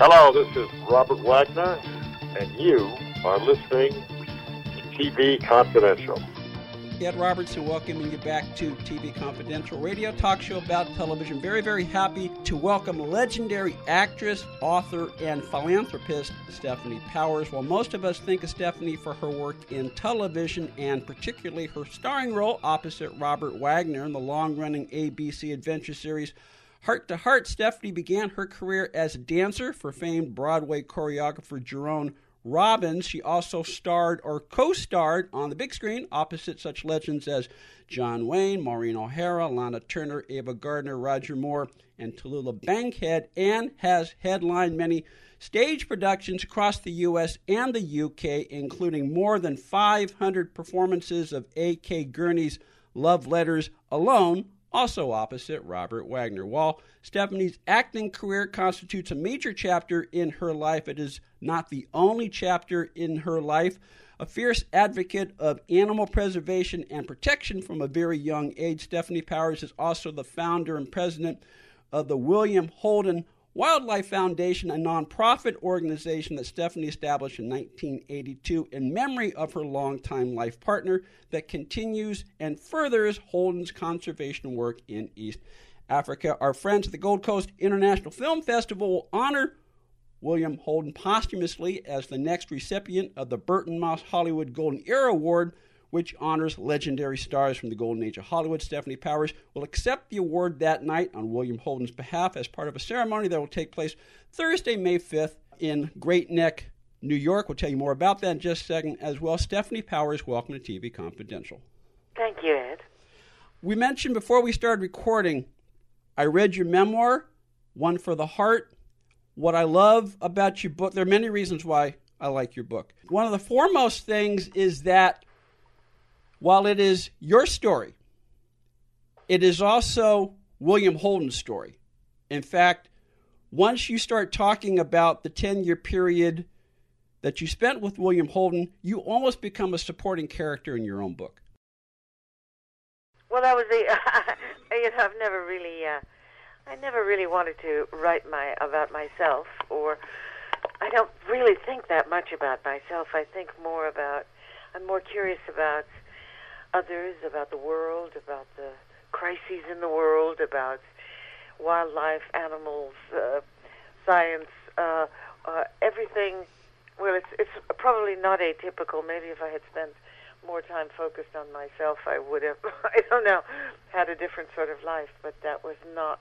Hello, this is Robert Wagner, and you are listening to TV Confidential. Ed Robertson welcoming you back to TV Confidential radio talk show about television. Very, very happy to welcome legendary actress, author, and philanthropist Stefanie Powers. While most of us think of Stefanie for her work in television and particularly her starring role opposite Robert Wagner in the long running ABC adventure series Hart to Hart, Stefanie began her career as a dancer for famed Broadway choreographer Jerome Robbins. She also starred or co starred on the big screen opposite such legends as John Wayne, Maureen O'Hara, Lana Turner, Ava Gardner, Roger Moore, and Tallulah Bankhead, and has headlined many stage productions across the U.S. and the UK, including more than 500 performances of A.R. Gurney's Love Letters alone also opposite Robert Wagner. While Stefanie's acting career constitutes a major chapter in her life, it is not the only chapter in her life. A fierce advocate of animal preservation and protection from a very young age, Stefanie Powers is also the founder and president of the William Holden Wildlife Foundation, a nonprofit organization that Stefanie established in 1982 in memory of her longtime life partner that continues and furthers Holden's conservation work in East Africa. Our friends at the Gold Coast International Film Festival will honor William Holden posthumously as the next recipient of the Burton Moss Hollywood Golden Era Award which honors legendary stars from the golden age of Hollywood. Stefanie Powers will accept the award that night on William Holden's behalf as part of a ceremony that will take place Thursday, May 5th in Great Neck, New York. We'll tell you more about that in just a second as well. Stefanie Powers, welcome to TV Confidential. Thank you, Ed. We mentioned before we started recording, I read your memoir, One for the Heart. What I love about your book, there are many reasons why I like your book. One of the foremost things is that while it is your story, it is also William Holden's story. In fact, once you start talking about the 10 year period that you spent with William Holden, you almost become a supporting character in your own book. Well, that was the. you know, I've never really, uh, I never really wanted to write my about myself, or I don't really think that much about myself. I think more about. I'm more curious about others, about the world, about the crises in the world, about wildlife, animals, uh, science, uh, uh, everything. Well, it's it's probably not atypical. Maybe if I had spent more time focused on myself, I would have. I don't know, had a different sort of life. But that was not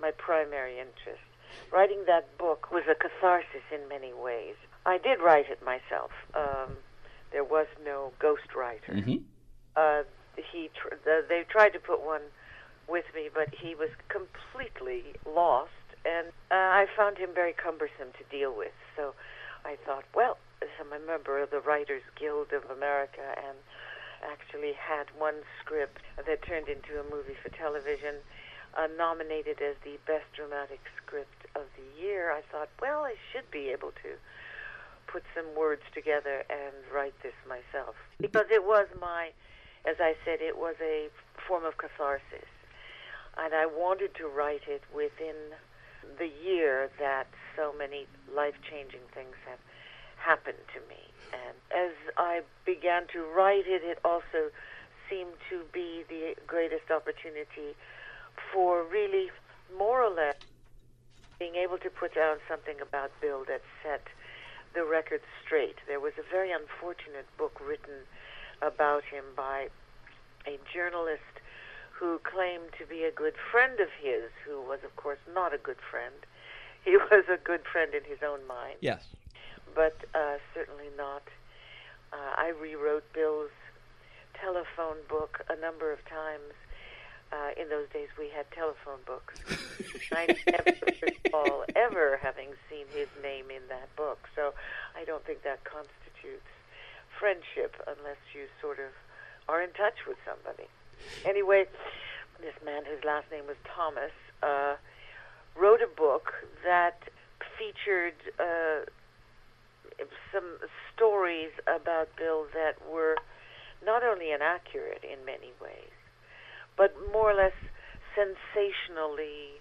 my primary interest. Writing that book was a catharsis in many ways. I did write it myself. Um, there was no ghostwriter. Mm-hmm uh, he tr- the, they tried to put one with me, but he was completely lost, and uh, I found him very cumbersome to deal with. So I thought, well, I'm a member of the Writers Guild of America, and actually had one script that turned into a movie for television, uh, nominated as the best dramatic script of the year. I thought, well, I should be able to put some words together and write this myself because it was my as I said, it was a form of catharsis. And I wanted to write it within the year that so many life changing things have happened to me. And as I began to write it, it also seemed to be the greatest opportunity for really, more or less, being able to put down something about Bill that set the record straight. There was a very unfortunate book written about him by a journalist who claimed to be a good friend of his, who was, of course, not a good friend. He was a good friend in his own mind. Yes. But uh, certainly not. Uh, I rewrote Bill's telephone book a number of times. Uh, in those days, we had telephone books. I never recall ever having seen his name in that book. So I don't think that constitutes friendship unless you sort of are in touch with somebody. Anyway, this man, whose last name was Thomas, uh, wrote a book that featured uh, some stories about Bill that were not only inaccurate in many ways, but more or less sensationally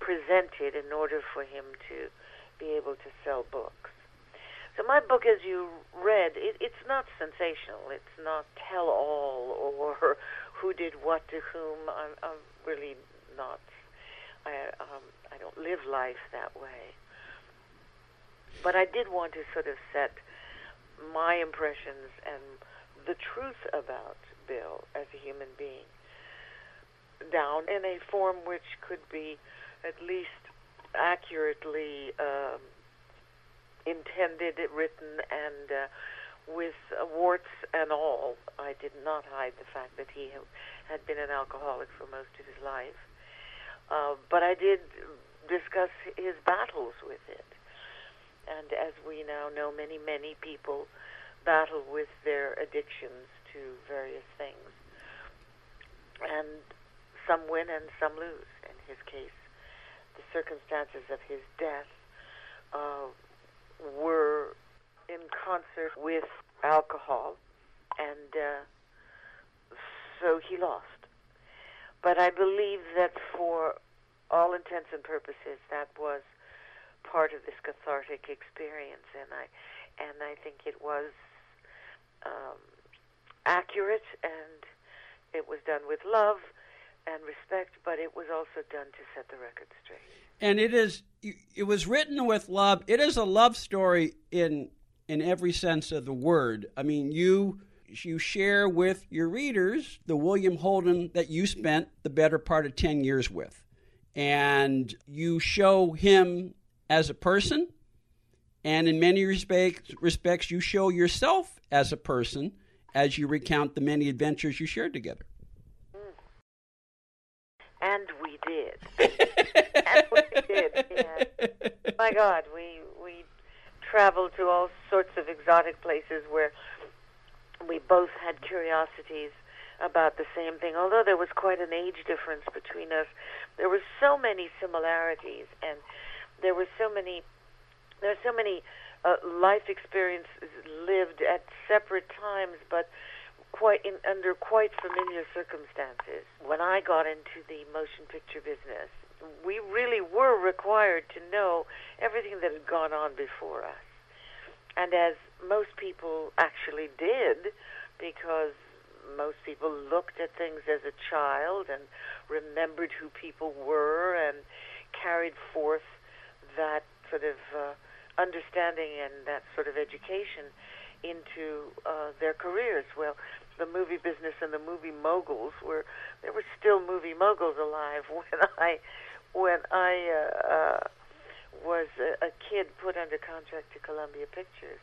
presented in order for him to be able to sell books. So my book, as you read, it, it's not sensational. It's not tell all or who did what to whom. I'm, I'm really not. I um, I don't live life that way. But I did want to sort of set my impressions and the truth about Bill as a human being down in a form which could be at least accurately um, intended, written, and uh, with warts and all. I did not hide the fact that he had been an alcoholic for most of his life. Uh, but I did discuss his battles with it. And as we now know, many, many people battle with their addictions to various things. And some win and some lose. In his case, the circumstances of his death uh, were in concert with alcohol, and uh, so he lost. But I believe that for all intents and purposes, that was part of this cathartic experience, and I and I think it was um, accurate, and it was done with love and respect, but it was also done to set the record straight. And it is it was written with love. It is a love story in in every sense of the word. I mean, you you share with your readers the William Holden that you spent the better part of 10 years with. And you show him as a person, and in many respects, respects you show yourself as a person as you recount the many adventures you shared together. And we did. and we did. Yeah. My God, we we traveled to all sorts of exotic places where we both had curiosities about the same thing. Although there was quite an age difference between us, there were so many similarities, and there were so many there are so many uh, life experiences lived at separate times, but quite in, under quite familiar circumstances. When I got into the motion picture business, we really were required to know everything that had gone on before us. And as most people actually did, because most people looked at things as a child and remembered who people were and carried forth that sort of uh, understanding and that sort of education into uh, their careers. Well, the movie business and the movie moguls were there were still movie moguls alive when I when I uh, uh, was a, a kid put under contract to Columbia Pictures.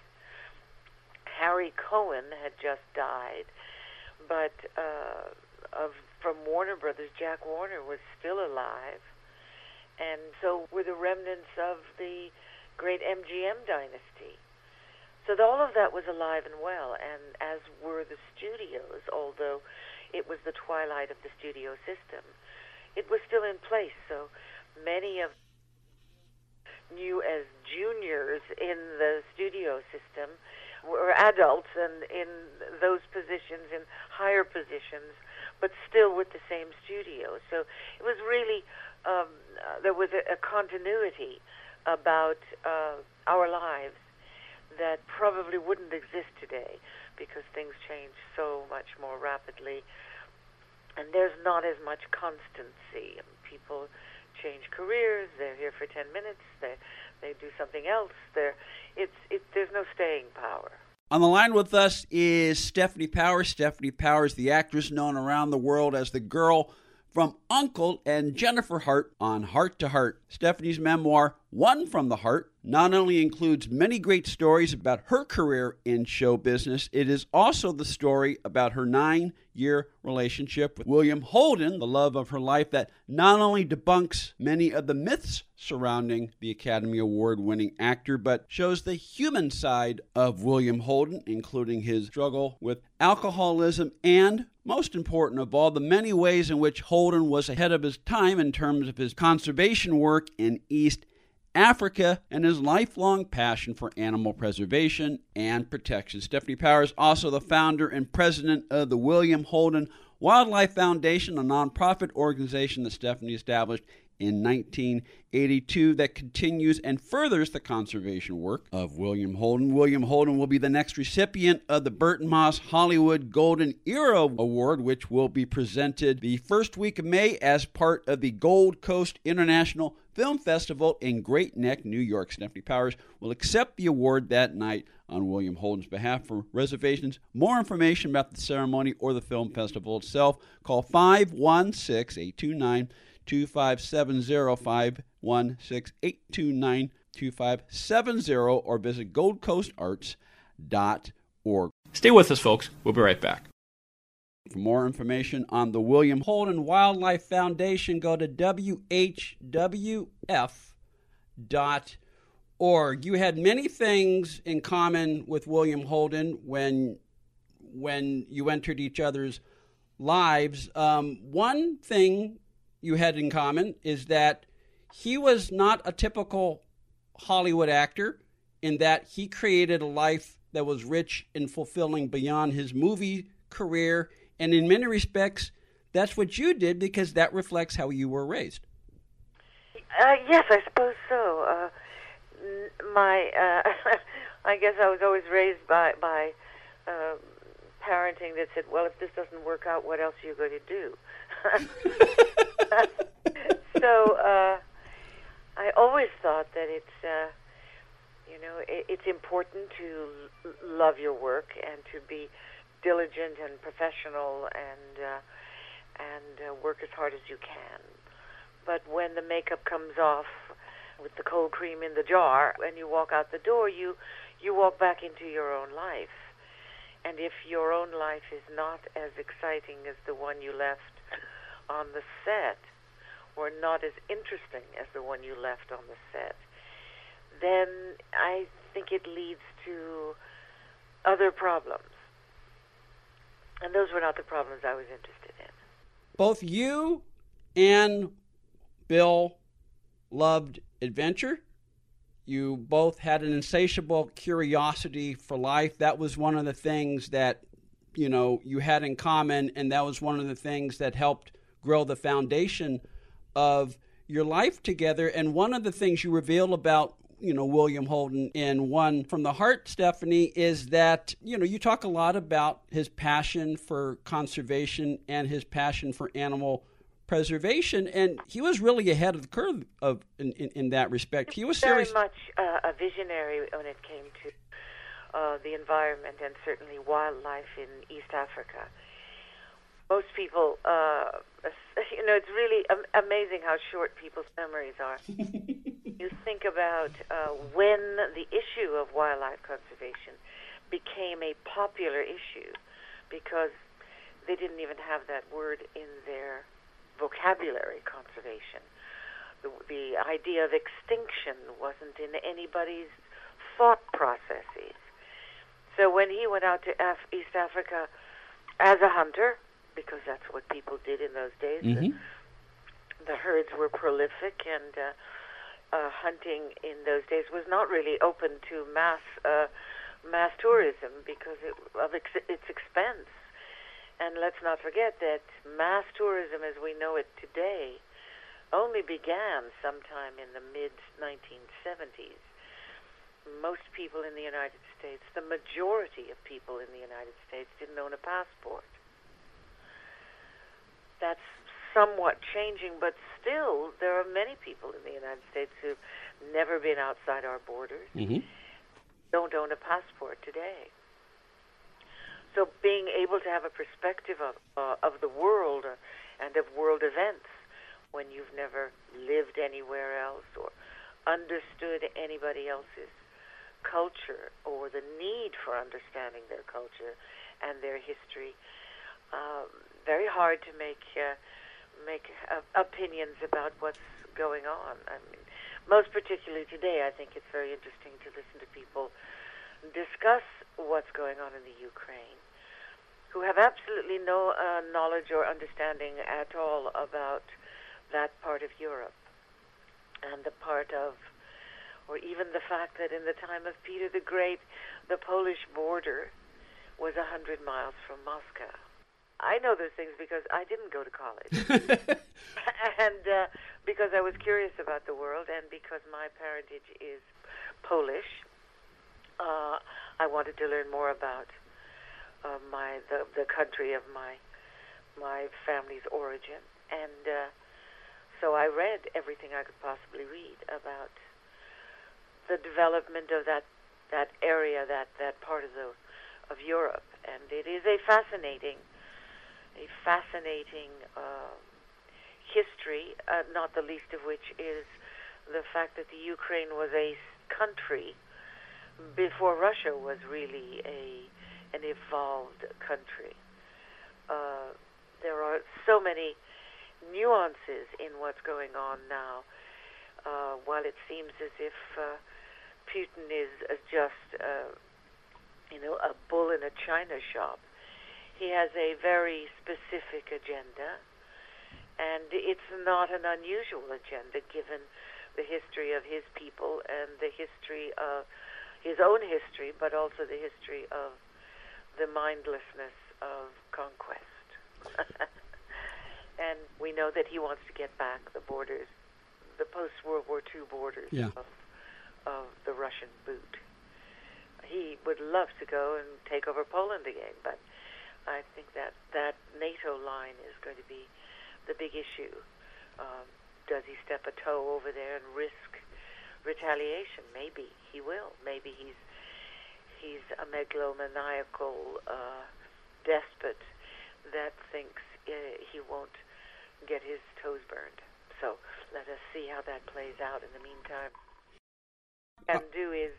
Harry Cohn had just died, but uh, of from Warner Brothers, Jack Warner was still alive, and so were the remnants of the great MGM dynasty. So all of that was alive and well, and as were the studios, although it was the twilight of the studio system, it was still in place. So many of new as juniors in the studio system were adults and in those positions, in higher positions, but still with the same studio. So it was really um, uh, there was a, a continuity about uh, our lives that probably wouldn't exist today because things change so much more rapidly and there's not as much constancy. People change careers. They're here for ten minutes. They they do something else. They're it's it. There's no staying power. On the line with us is Stefanie Powers. Stefanie Powers, the actress known around the world as the girl from U.N.C.L.E. and Jennifer Hart on Hart to Hart. Stefanie's memoir, One from the Heart, not only includes many great stories about her career in show business, it is also the story about her nine year relationship with William Holden, the love of her life that not only debunks many of the myths surrounding the Academy Award winning actor, but shows the human side of William Holden, including his struggle with alcoholism and most important of all, the many ways in which Holden was ahead of his time in terms of his conservation work in East Africa and his lifelong passion for animal preservation and protection. Stefanie Powers, also the founder and president of the William Holden Wildlife Foundation, a nonprofit organization that Stefanie established in 1982 that continues and furthers the conservation work of William Holden. William Holden will be the next recipient of the Burton Moss Hollywood Golden Era Award, which will be presented the first week of May as part of the Gold Coast International Film Festival in Great Neck, New York. Stefanie Powers will accept the award that night on William Holden's behalf. For reservations, more information about the ceremony or the film festival itself, call 516 829 2570 516 829 2570 or visit goldcoastarts.org. Stay with us, folks. We'll be right back. For more information on the William Holden Wildlife Foundation, go to whwf.org. You had many things in common with William Holden when when you entered each other's lives. Um, one thing you had in common is that he was not a typical Hollywood actor in that he created a life that was rich and fulfilling beyond his movie career. And in many respects, that's what you did because that reflects how you were raised. Uh, yes, I suppose so. Uh, my, uh, I guess I was always raised by by um, parenting that said, "Well, if this doesn't work out, what else are you going to do?" so uh, I always thought that it's, uh, you know, it, it's important to l- love your work and to be diligent and professional and uh, and uh, work as hard as you can. But when the makeup comes off with the cold cream in the jar and you walk out the door, you you walk back into your own life. And if your own life is not as exciting as the one you left on the set, or not as interesting as the one you left on the set, then I think it leads to other problems. And those were not the problems I was interested in. Both you and Bill loved adventure. You both had an insatiable curiosity for life. That was one of the things that you know you had in common, and that was one of the things that helped grow the foundation of your life together. And one of the things you reveal about you know William Holden in One from the Heart, Stefanie, is that you know you talk a lot about his passion for conservation and his passion for animal preservation, and he was really ahead of the curve of in, in, in that respect. He was very much uh, a visionary when it came to uh, the environment and certainly wildlife in East Africa. Most people, uh, you know, it's really am- amazing how short people's memories are. you think about uh, when the issue of wildlife conservation became a popular issue because they didn't even have that word in their vocabulary conservation. The, the idea of extinction wasn't in anybody's thought processes. So when he went out to Af- East Africa as a hunter, because that's what people did in those days, Mhm. the, the herds were prolific and uh, uh, hunting in those days was not really open to mass uh, mass tourism because it, of ex- its expense. And let's not forget that mass tourism as we know it today only began sometime in the mid 1970s. Most people in the United States, the majority of people in the United States, didn't own a passport. That's somewhat changing, but still, there are many people in the United States who've never been outside our borders, Mhm. don't own a passport today. So being able to have a perspective of uh, of the world uh, and of world events when you've never lived anywhere else or understood anybody else's culture or the need for understanding their culture and their history, um, very hard to make uh, make uh, opinions about what's going on. I mean, most particularly today, I think it's very interesting to listen to people discuss what's going on in the Ukraine, who have absolutely no uh, knowledge or understanding at all about that part of Europe and the part of, or even the fact that in the time of Peter the Great, the Polish border was a hundred miles from Moscow. I know those things because I didn't go to college, and uh, because I was curious about the world, and because my parentage is Polish. Uh, I wanted to learn more about uh, my the the country of my my family's origin, and uh, so I read everything I could possibly read about the development of that that area, that that part of the of Europe, and it is a fascinating a fascinating uh, history, uh, not the least of which is the fact that the Ukraine was a country before Russia was really a an evolved country. Uh, there are so many nuances in what's going on now. Uh, while it seems as if uh, Putin is just, uh, you know, a bull in a china shop, he has a very specific agenda, and it's not an unusual agenda given the history of his people and the history of his own history, but also the history of the mindlessness of conquest. and we know that he wants to get back the borders, the post World War II borders yeah. of, of the Russian boot. He would love to go and take over Poland again, but I think that that NATO line is going to be the big issue. Um, does he step a toe over there and risk retaliation? Maybe he will. Maybe he's he's a megalomaniacal uh, despot that thinks uh, he won't get his toes burned. So let us see how that plays out. In the meantime, and do is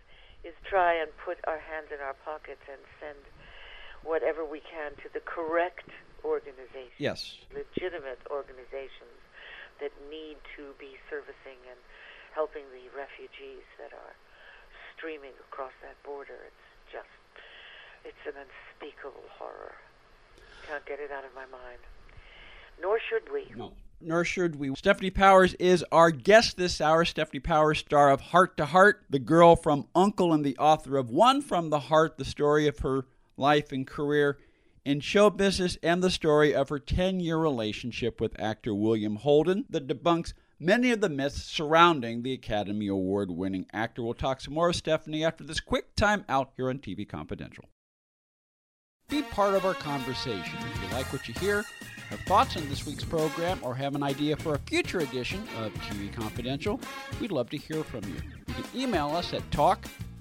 is try and put our hands in our pockets and send whatever we can to the correct organizations, yes, legitimate organizations that need to be servicing and helping the refugees that are streaming across that border. It's just, it's an unspeakable horror. Can't get it out of my mind. Nor should we. No. Nor should we. Stefanie Powers is our guest this hour. Stefanie Powers, star of Hart to Hart, the girl from U.N.C.L.E., and the author of One from the Heart, the story of her life and career in show business and the story of her 10 year relationship with actor William Holden that debunks many of the myths surrounding the Academy Award winning actor. We'll talk some more with Stefanie after this quick time out here on TV Confidential. Be part of our conversation. If you like what you hear, have thoughts on this week's program, or have an idea for a future edition of TV Confidential, we'd love to hear from you. You can email us at talk